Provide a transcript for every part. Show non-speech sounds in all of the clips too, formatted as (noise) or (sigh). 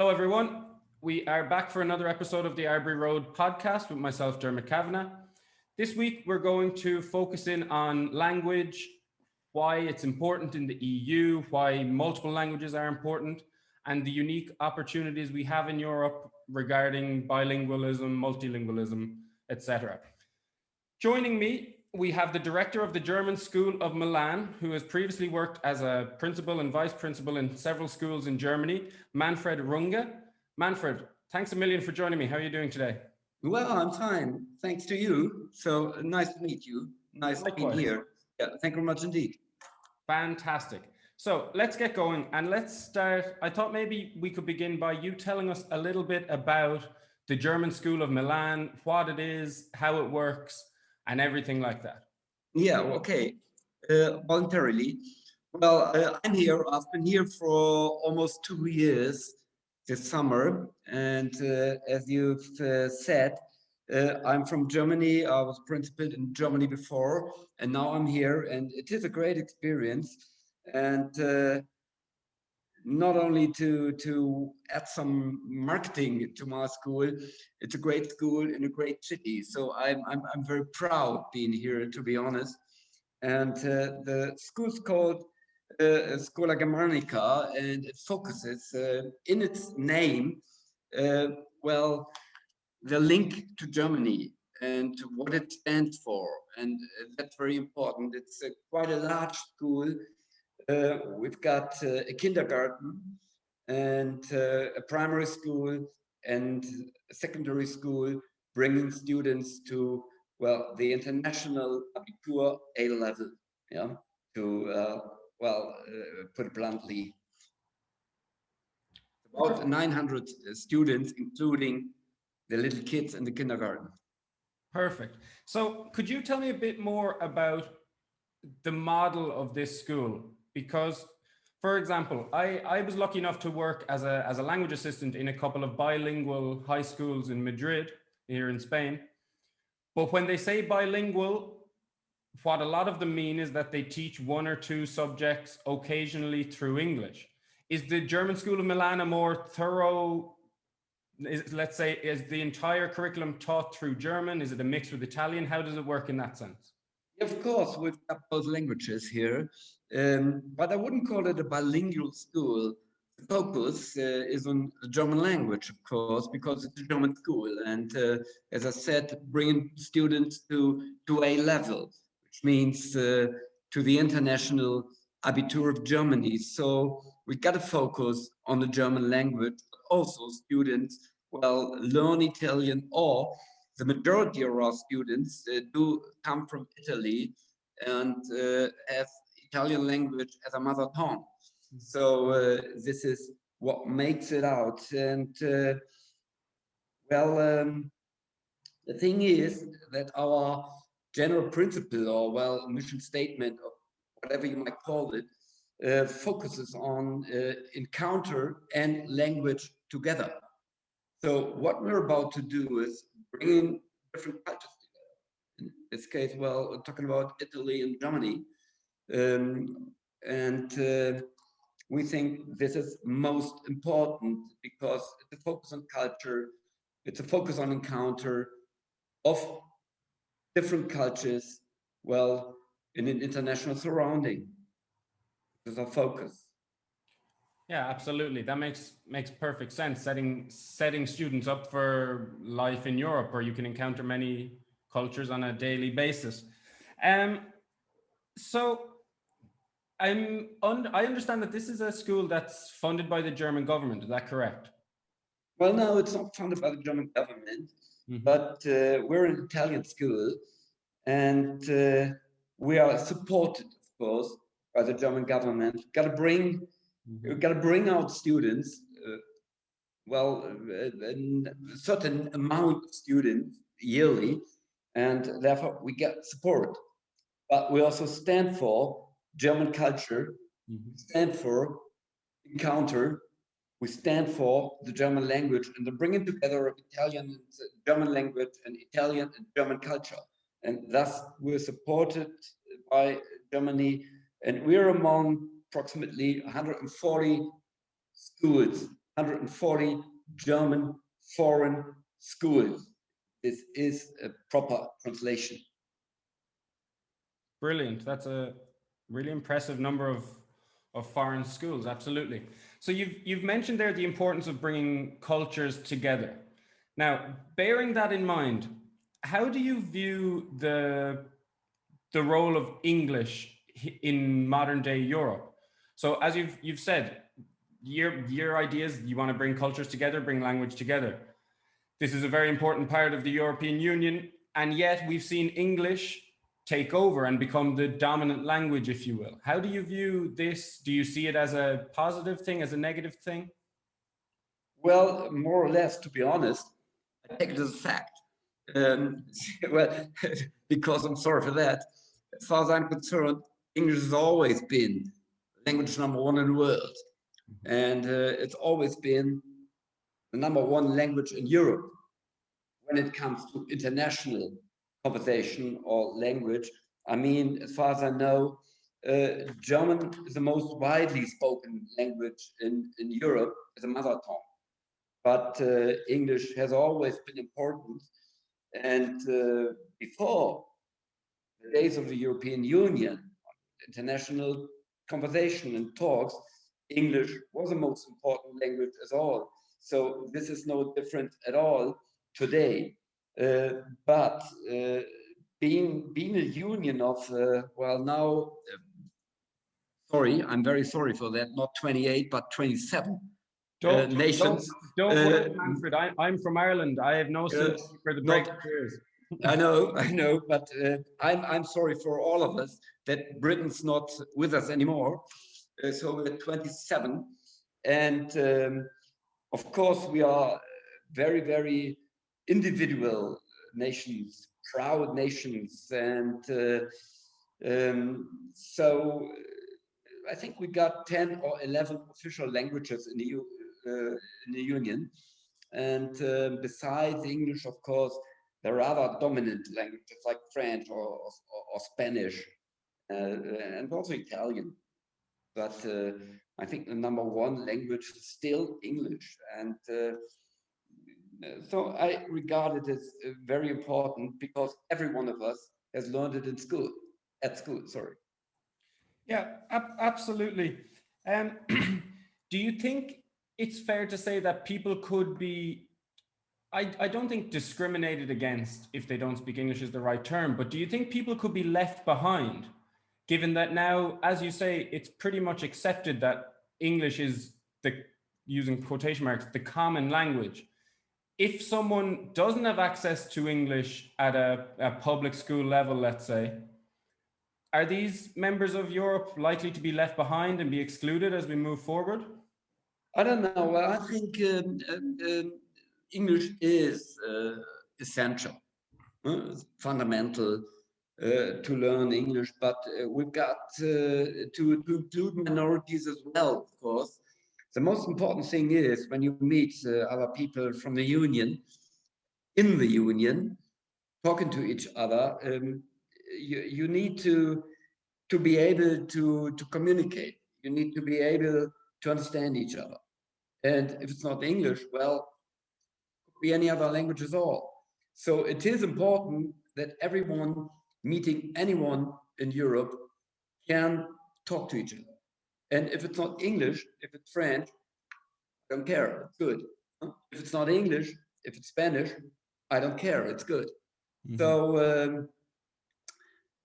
Hello, everyone. We are back for another episode of the Arbury Road podcast with myself, Dermot Kavanagh. This week, we're going to focus in on language, why it's important in the EU, why multiple languages are important, and the unique opportunities we have in Europe regarding bilingualism, multilingualism, etc. Joining me, we have the director of the German School of Milan, who has previously worked as a principal and vice principal in several schools in Germany, Manfred Runge. Manfred, thanks a million for joining me. How are you doing today? Well, I'm fine. Thanks to you. So nice to meet you. Nice Likewise. to be here. Yeah, thank you very much indeed. Fantastic. So let's get going and let's start. I thought maybe we could begin by you telling us a little bit about the German School of Milan, what it is, how it works, and everything like that. Yeah, okay. Uh, voluntarily. Well, uh, I'm here. I've been here for almost two years this summer. And uh, as you've uh, said, uh, I'm from Germany. I was principal in Germany before, and now I'm here. And it is a great experience. And not only to to add some marketing to my school it's a great school in a great city so i'm i'm, I'm very proud being here to be honest and uh, the school's called uh, Scuola Germanica, and it focuses uh, in its name, uh, well, the link to Germany and what it stands for, and that's very important. It's quite a large school. We've got a kindergarten and a primary school and a secondary school, bringing students to well the international Abitur A level, yeah, to uh, well, uh, put it bluntly, about 900 students, including the little kids in the kindergarten. Perfect. So could you tell me a bit more about the model of this school? Because, for example, I, I was lucky enough to work as a, as a language assistant in a couple of bilingual high schools in Madrid, here in Spain. But when they say bilingual, what a lot of them mean is that they teach one or two subjects occasionally through English. Is the German School of Milan a more thorough, is, let's say, is the entire curriculum taught through German? Is it a mix with Italian? How does it work in that sense? Of course, we've got both languages here, um, but I wouldn't call it a bilingual school. The focus uh, is on the German language, of course, because it's a German school. And uh, as I said, bringing students to, to A level which means uh, to the international Abitur of Germany. So we got to focus on the German language, but also students, well, learn Italian or the majority of our students uh, do come from Italy and uh, have Italian language as a mother tongue. So uh, this is what makes it out. And uh, well, um, the thing is that our general principle or well mission statement or whatever you might call it uh, focuses on uh, encounter and language together. So what we're about to do is bringing different cultures together. In this case, well, talking about Italy and Germany. Um, and uh, we think this is most important because it's a focus on culture, it's a focus on encounter of different cultures, well, in an international surrounding. There's our focus. Yeah, absolutely. That makes makes perfect sense. Setting setting students up for life in Europe, where you can encounter many cultures on a daily basis. Um, so I'm un- I understand that this is a school that's funded by the German government. Is that correct? Well, no, it's not funded by the German government. Mm-hmm. But uh, we're an Italian school, and uh, we are supported, of course, by the German government. Got to bring, mm-hmm. got to bring out students. Uh, well, a certain amount of students yearly, and therefore we get support. But we also stand for German culture, mm-hmm. stand for encounter, we stand for the German language and the bringing together of Italian and German language and Italian and German culture. And thus we're supported by Germany and we're among approximately 140 schools 140 German foreign schools. This is a proper translation. Brilliant. That's a really impressive number of, of foreign schools. Absolutely. So you've, you've mentioned there the importance of bringing cultures together. Now, bearing that in mind, how do you view the, the role of English in modern day Europe? So as you've, you've said, your, your ideas, you want to bring cultures together, bring language together. This is a very important part of the European Union. And yet we've seen English take over and become the dominant language, if you will. How do you view this? Do you see it as a positive thing, as a negative thing? Well, more or less, to be honest, I take it as a fact. Um, (laughs) well, (laughs) because I'm sorry for that. As far as I'm concerned, English has always been language number one in the world. And uh, it's always been the number one language in Europe when it comes to international conversation or language. I mean, as far as I know, uh, German is the most widely spoken language in, in Europe as a mother tongue. But uh, English has always been important. And uh, before the days of the European Union, international conversation and talks, English was the most important language as all. So this is no different at all today. Uh, but uh, being being a union of uh, well now, sorry, I'm very sorry for that. Not 28, but 27 don't, nations. Don't, don't worry, Manfred. I, I'm from Ireland. I have no sympathy for the Brexit I know, I know, but uh, I'm I'm sorry for all of us that Britain's not with us anymore. Uh, so we're 27, and um, of course we are very very individual nations, proud nations, and uh, um, so I think we got 10 or 11 official languages in the, uh, in the Union. And uh, besides English, of course, there are other dominant languages like French or, or, or Spanish uh, and also Italian. But uh, I think the number one language is still English. And uh, so I regard it as uh, very important because every one of us has learned it in school, at school, sorry. Yeah, ab- absolutely. Um, (clears throat) do you think it's fair to say that people could be, I, I don't think discriminated against if they don't speak English is the right term, but do you think people could be left behind, given that now, as you say, it's pretty much accepted that English is the, using quotation marks, the common language? if someone doesn't have access to English at a, a, public school level, let's say, are these members of Europe likely to be left behind and be excluded as we move forward? I don't know. I think um, um, um English is uh, essential, fundamental uh, to learn English, but uh, we've got to, to include minorities as well, of course the most important thing is when you meet other people from the union, in the union, talking to each other, um, you, you need to, to be able to, to communicate. You need to be able to understand each other. And if it's not English, well, be any other language at all. So it is important that everyone meeting anyone in Europe can talk to each other. And if it's not English, if it's French, I don't care. It's good. If it's not English, if it's Spanish, I don't care. It's good. Mm-hmm. So um,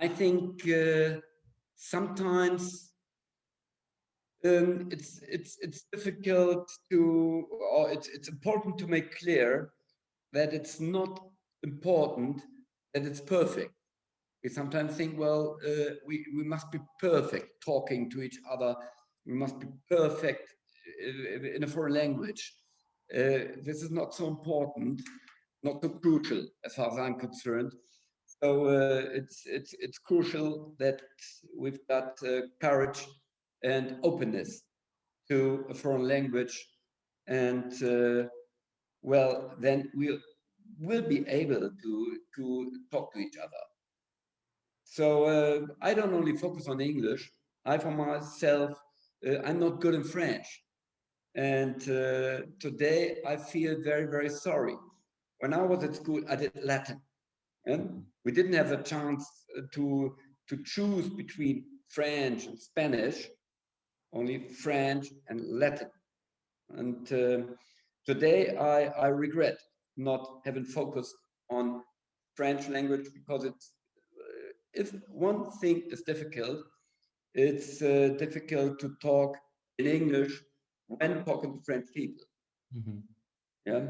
I think uh, sometimes um, it's it's it's difficult to or it's it's important to make clear that it's not important that it's perfect we sometimes think, well, uh, we, we must be perfect talking to each other. We must be perfect in a foreign language. Uh, this is not so important, not so crucial as far as I'm concerned. So uh, it's, it's, it's crucial that we've got uh, courage and openness to a foreign language. And uh, well, then we'll, we'll be able to, to talk to each other. So uh, I don't only focus on English. I, for myself, uh, I'm not good in French. And uh, today I feel very, very sorry. When I was at school, I did Latin. And we didn't have a chance to, to choose between French and Spanish, only French and Latin. And uh, today I, I regret not having focused on French language because it's uh, if one thing is difficult, it's uh, difficult to talk in English when talking to French people. Mm-hmm. Yeah.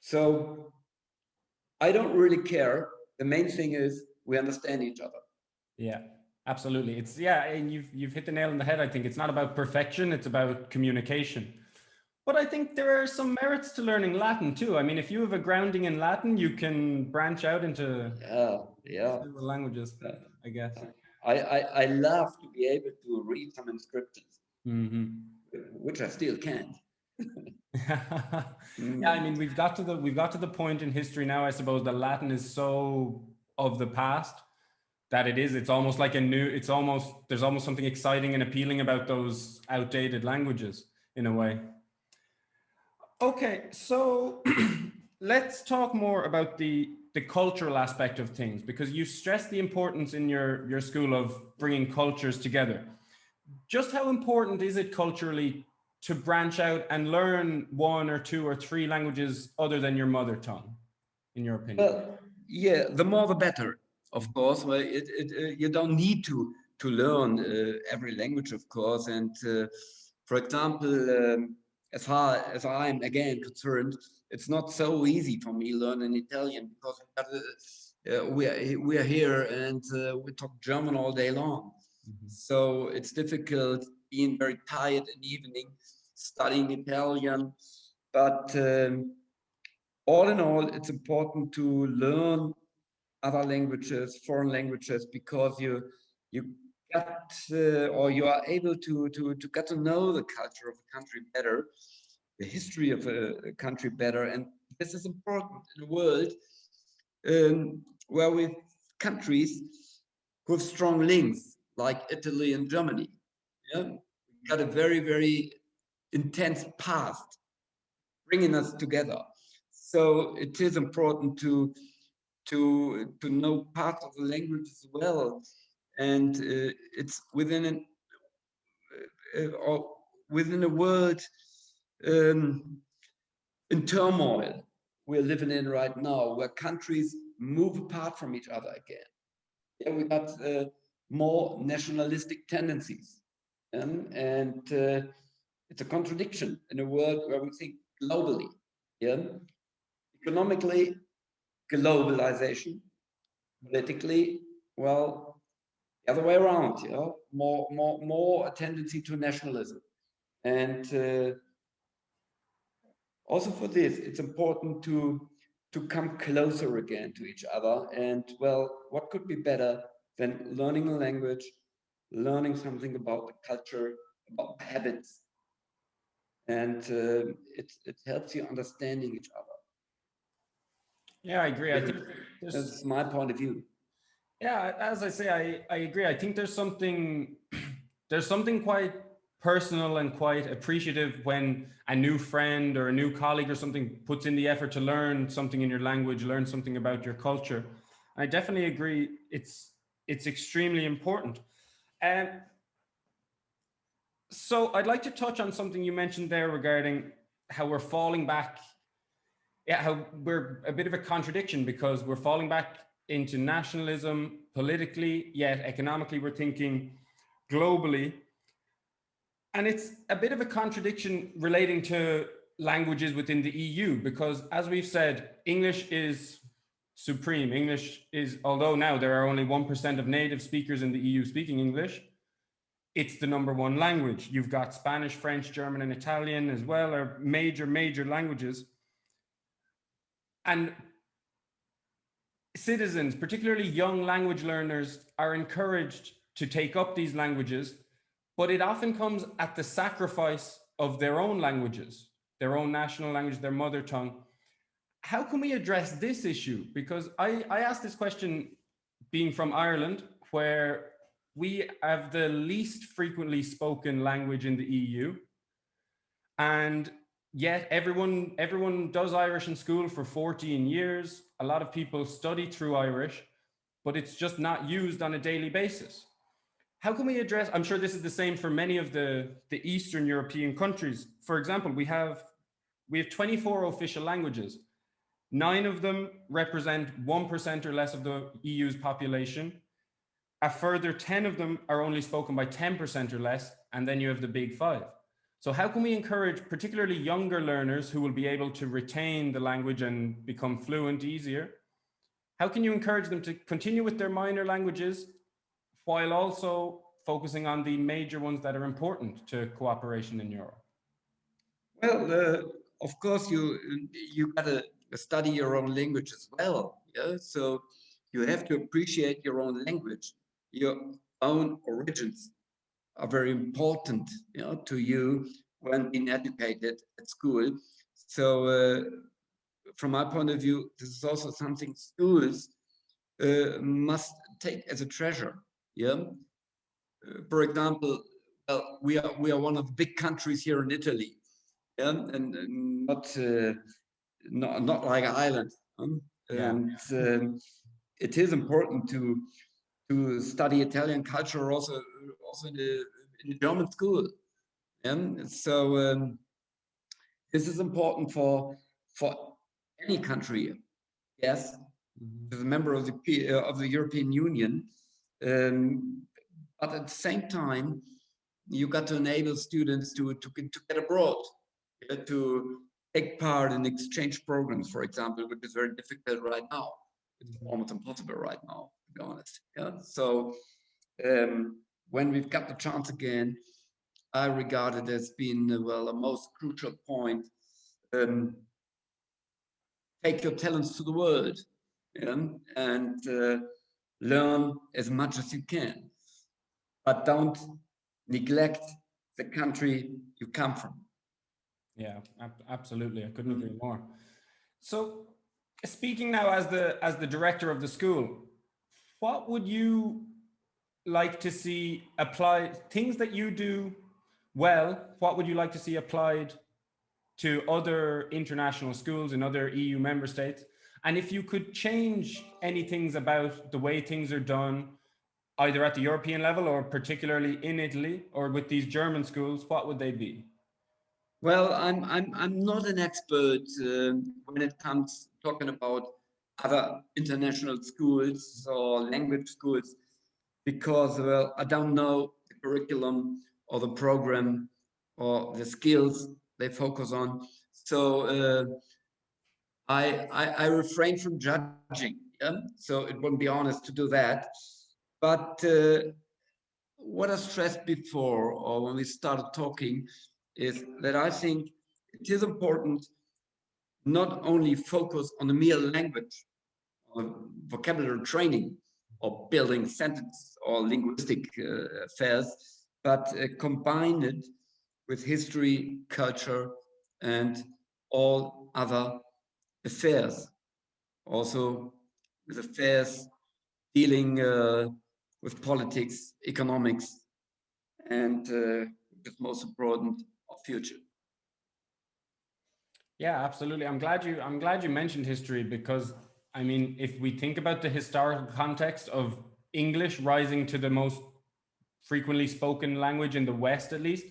So I don't really care. The main thing is we understand each other. Yeah, absolutely. It's yeah, and you've you've hit the nail on the head. I think it's not about perfection; it's about communication. But I think there are some merits to learning Latin too. I mean, if you have a grounding in Latin, you can branch out into yeah, yeah languages. I guess. I, I, I love to be able to read some inscriptions, mm-hmm. which I still can't. (laughs) yeah, I mean, we've got to the we've got to the point in history now. I suppose that Latin is so of the past that it is. It's almost like a new. It's almost there's almost something exciting and appealing about those outdated languages in a way. Okay, so (clears throat) let's talk more about the the cultural aspect of things because you stress the importance in your your school of bringing cultures together just how important is it culturally to branch out and learn one or two or three languages other than your mother tongue in your opinion well yeah the more the better of course well it, it uh, you don't need to to learn uh, every language of course and uh, for example um, as far as i'm again concerned it's not so easy for me learning Italian because uh, we're we're here and uh, we talk German all day long. Mm-hmm. So it's difficult being very tired in the evening studying Italian. But um, all in all, it's important to learn other languages, foreign languages, because you you get uh, or you are able to to to get to know the culture of a country better the history of a, country better. And this is important in a world um, where we countries who have strong links, like Italy and Germany. Yeah? We've got a very, very intense past bringing us together. So it is important to to to know part of the language as well, and uh, it's within an uh, or within a world um, in turmoil we're living in right now, where countries move apart from each other again. Yeah, we got uh, more nationalistic tendencies, um, and uh, it's a contradiction in a world where we think globally. Yeah, economically, globalization. Politically, well, the other way around. Yeah, more, more, more a tendency to nationalism, and uh, also for this, it's important to to come closer again to each other. And well, what could be better than learning a language, learning something about the culture, about habits, and uh, it it helps you understanding each other. Yeah, I agree. I think that's my point of view. Yeah, as I say, I, I agree. I think there's something (clears throat) there's something quite personal and quite appreciative when a new friend or a new colleague or something puts in the effort to learn something in your language, learn something about your culture. I definitely agree. It's it's extremely important. And um, so I'd like to touch on something you mentioned there regarding how we're falling back. Yeah, how we're a bit of a contradiction because we're falling back into nationalism politically, yet economically we're thinking globally and it's a bit of a contradiction relating to languages within the EU because, as we've said, English is supreme. English is, although now there are only 1% of native speakers in the EU speaking English, it's the number one language. You've got Spanish, French, German, and Italian as well, are major, major languages. And citizens, particularly young language learners, are encouraged to take up these languages but it often comes at the sacrifice of their own languages, their own national language, their mother tongue. How can we address this issue? Because I, I asked this question being from Ireland, where we have the least frequently spoken language in the EU. And yet everyone everyone does Irish in school for 14 years. A lot of people study through Irish, but it's just not used on a daily basis. How can we address? I'm sure this is the same for many of the, the Eastern European countries. For example, we have we have 24 official languages. Nine of them represent 1% or less of the EU's population. A further 10 of them are only spoken by 10% or less, and then you have the big five. So how can we encourage particularly younger learners who will be able to retain the language and become fluent easier? How can you encourage them to continue with their minor languages while also focusing on the major ones that are important to cooperation in Europe? Well, uh, of course, you you gotta study your own language as well. Yeah, so you have to appreciate your own language, your own origins, are very important you know, to you when being educated at school. So uh, from my point of view, this is also something schools uh, must take as a treasure. Yeah. Uh, for example, well, we are we are one of the big countries here in Italy, yeah, and, and not uh, not not like Ireland. Um, yeah. And um, it is important to to study Italian culture also also in the, in the German school. And so um, this is important for for any country. Yes, mm-hmm. as a member of the uh, of the European Union, um, but at the same time, you got to enable students to to, to get abroad, uh, to take part in exchange programs, for example, which is very difficult right now. It's almost impossible right now, to be honest. Yeah. So um, when we've got the chance again, I regard it as being uh, well a most crucial point. Um, take your talents to the world yeah, and uh, learn as much as you can, but don't neglect the country you come from. Yeah, ab- absolutely. I couldn't agree more. So, speaking now as the as the director of the school, what would you like to see applied things that you do well what would you like to see applied to other international schools in other eu member states? And if you could change any things about the way things are done either at the european level or particularly in italy or with these german schools what would they be? Well i'm i'm, I'm not an expert uh, when it comes talking about other international schools or language schools because well, I don't know the curriculum or the program or the skills they focus on. So uh, I, I, I refrain from judging. Yeah? So it wouldn't be honest to do that. But uh, what I stressed before, or when we started talking, is that I think it is important not only focus on the mere language, or vocabulary training, or building sentences or linguistic uh, affairs, but uh, combine it with history, culture, and all other affairs. Also with affairs dealing uh, with politics, economics, and uh, most important, future. Yeah, absolutely. I'm glad you. I'm glad you mentioned history because I mean, if we think about the historical context of English rising to the most frequently spoken language in the West, at least,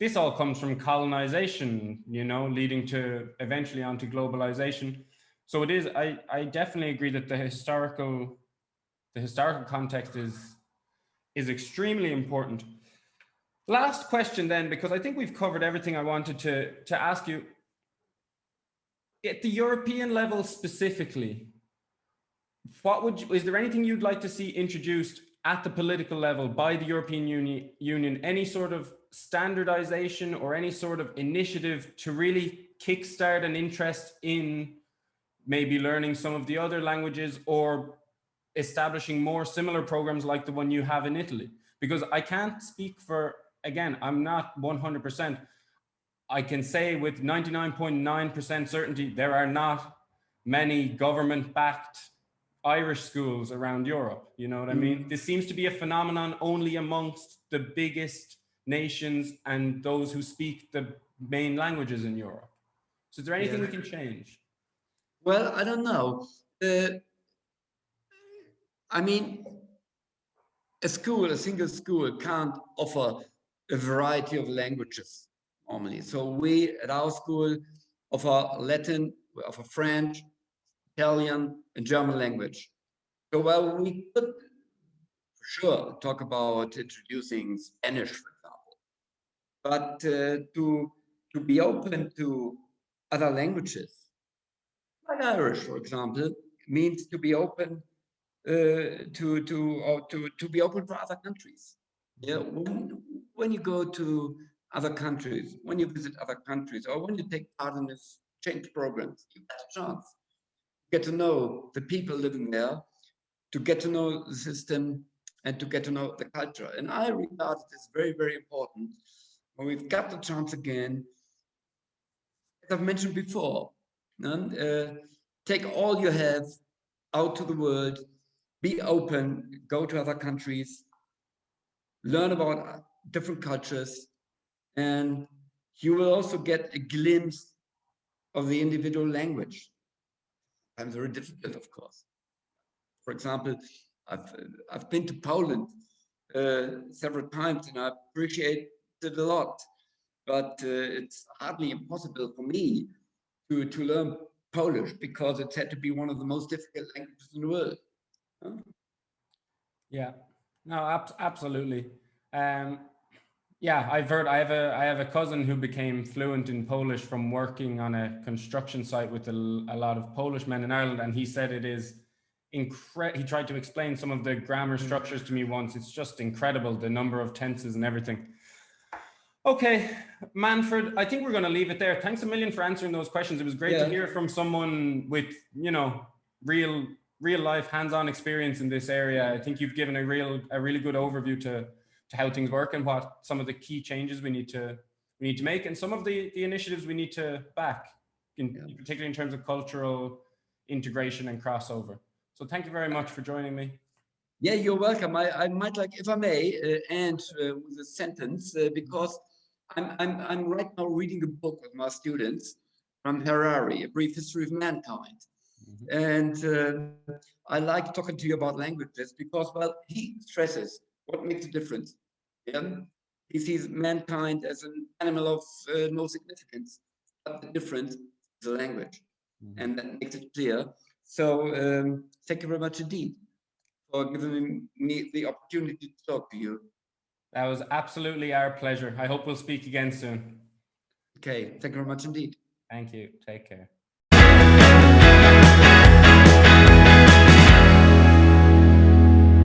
this all comes from colonization, you know, leading to eventually onto globalization. So it is, I, I definitely agree that the historical, the historical context is, is extremely important. Last question then, because I think we've covered everything I wanted to, to ask you at the European level specifically, what would you, is there anything you'd like to see introduced at the political level by the European Union, Union any sort of standardization or any sort of initiative to really kickstart an interest in maybe learning some of the other languages or establishing more similar programs like the one you have in Italy? Because I can't speak for, again, I'm not 100%, I can say with 99.9% certainty there are not many government backed Irish schools around Europe. You know what I mean? Mm. This seems to be a phenomenon only amongst the biggest nations and those who speak the main languages in Europe. So is there anything Yeah. we can change? Well, I don't know. Uh, I mean, a school, a single school can't offer a variety of languages normally. So we at our school offer Latin, we offer French, Italian, and German language. So while we could for sure talk about introducing Spanish, for example, but uh, to to be open to other languages, like Irish, for example, means to be open uh, to to to to be open for other countries. Yeah, when when you go to other countries, when you visit other countries, or when you take part in this change programs, you get a chance to get to know the people living there, to get to know the system, and to get to know the culture. And I regard it as very very important when we've got the chance again. As I've mentioned before, um, uh, take all you have out to the world, be open, go to other countries, learn about different cultures, and you will also get a glimpse of the individual language. Sometimes very difficult, of course. For example, I've I've been to Poland uh, several times, and I appreciate it a lot. But uh, it's hardly impossible for me to to learn Polish because it's had to be one of the most difficult languages in the world. Huh? Yeah, no, ab- absolutely. Um, yeah, I've heard. I have a I have a cousin who became fluent in Polish from working on a construction site with a lot of Polish men in Ireland, and he said it is incredible. He tried to explain some of the grammar hmm. structures to me once. It's just incredible the number of tenses and everything. Okay, Manfred, I think we're going to leave it there. Thanks a million for answering those questions. It was great to hear from someone with, you know, real real life hands-on experience in this area. I think you've given a real a really good overview to to how things work and what some of the key changes we need to we need to make and some of the the initiatives we need to back in Yeah. particularly in terms of cultural integration and crossover. So thank you very much for joining me. Yeah, you're welcome. I, I might like, if I may, uh, end uh, with a sentence uh, because I'm, I'm, I'm right now reading a book with my students from Harari, A Brief History of Mankind. And uh, I like talking to you about languages because, well, he stresses what makes a difference. Yeah? He sees mankind as an animal of uh, no significance, but the difference is the language. And that makes it clear. So um, thank you very much indeed for giving me the opportunity to talk to you. That was absolutely our pleasure. I hope we'll speak again soon. Okay, thank you very much indeed. Thank you. Take care.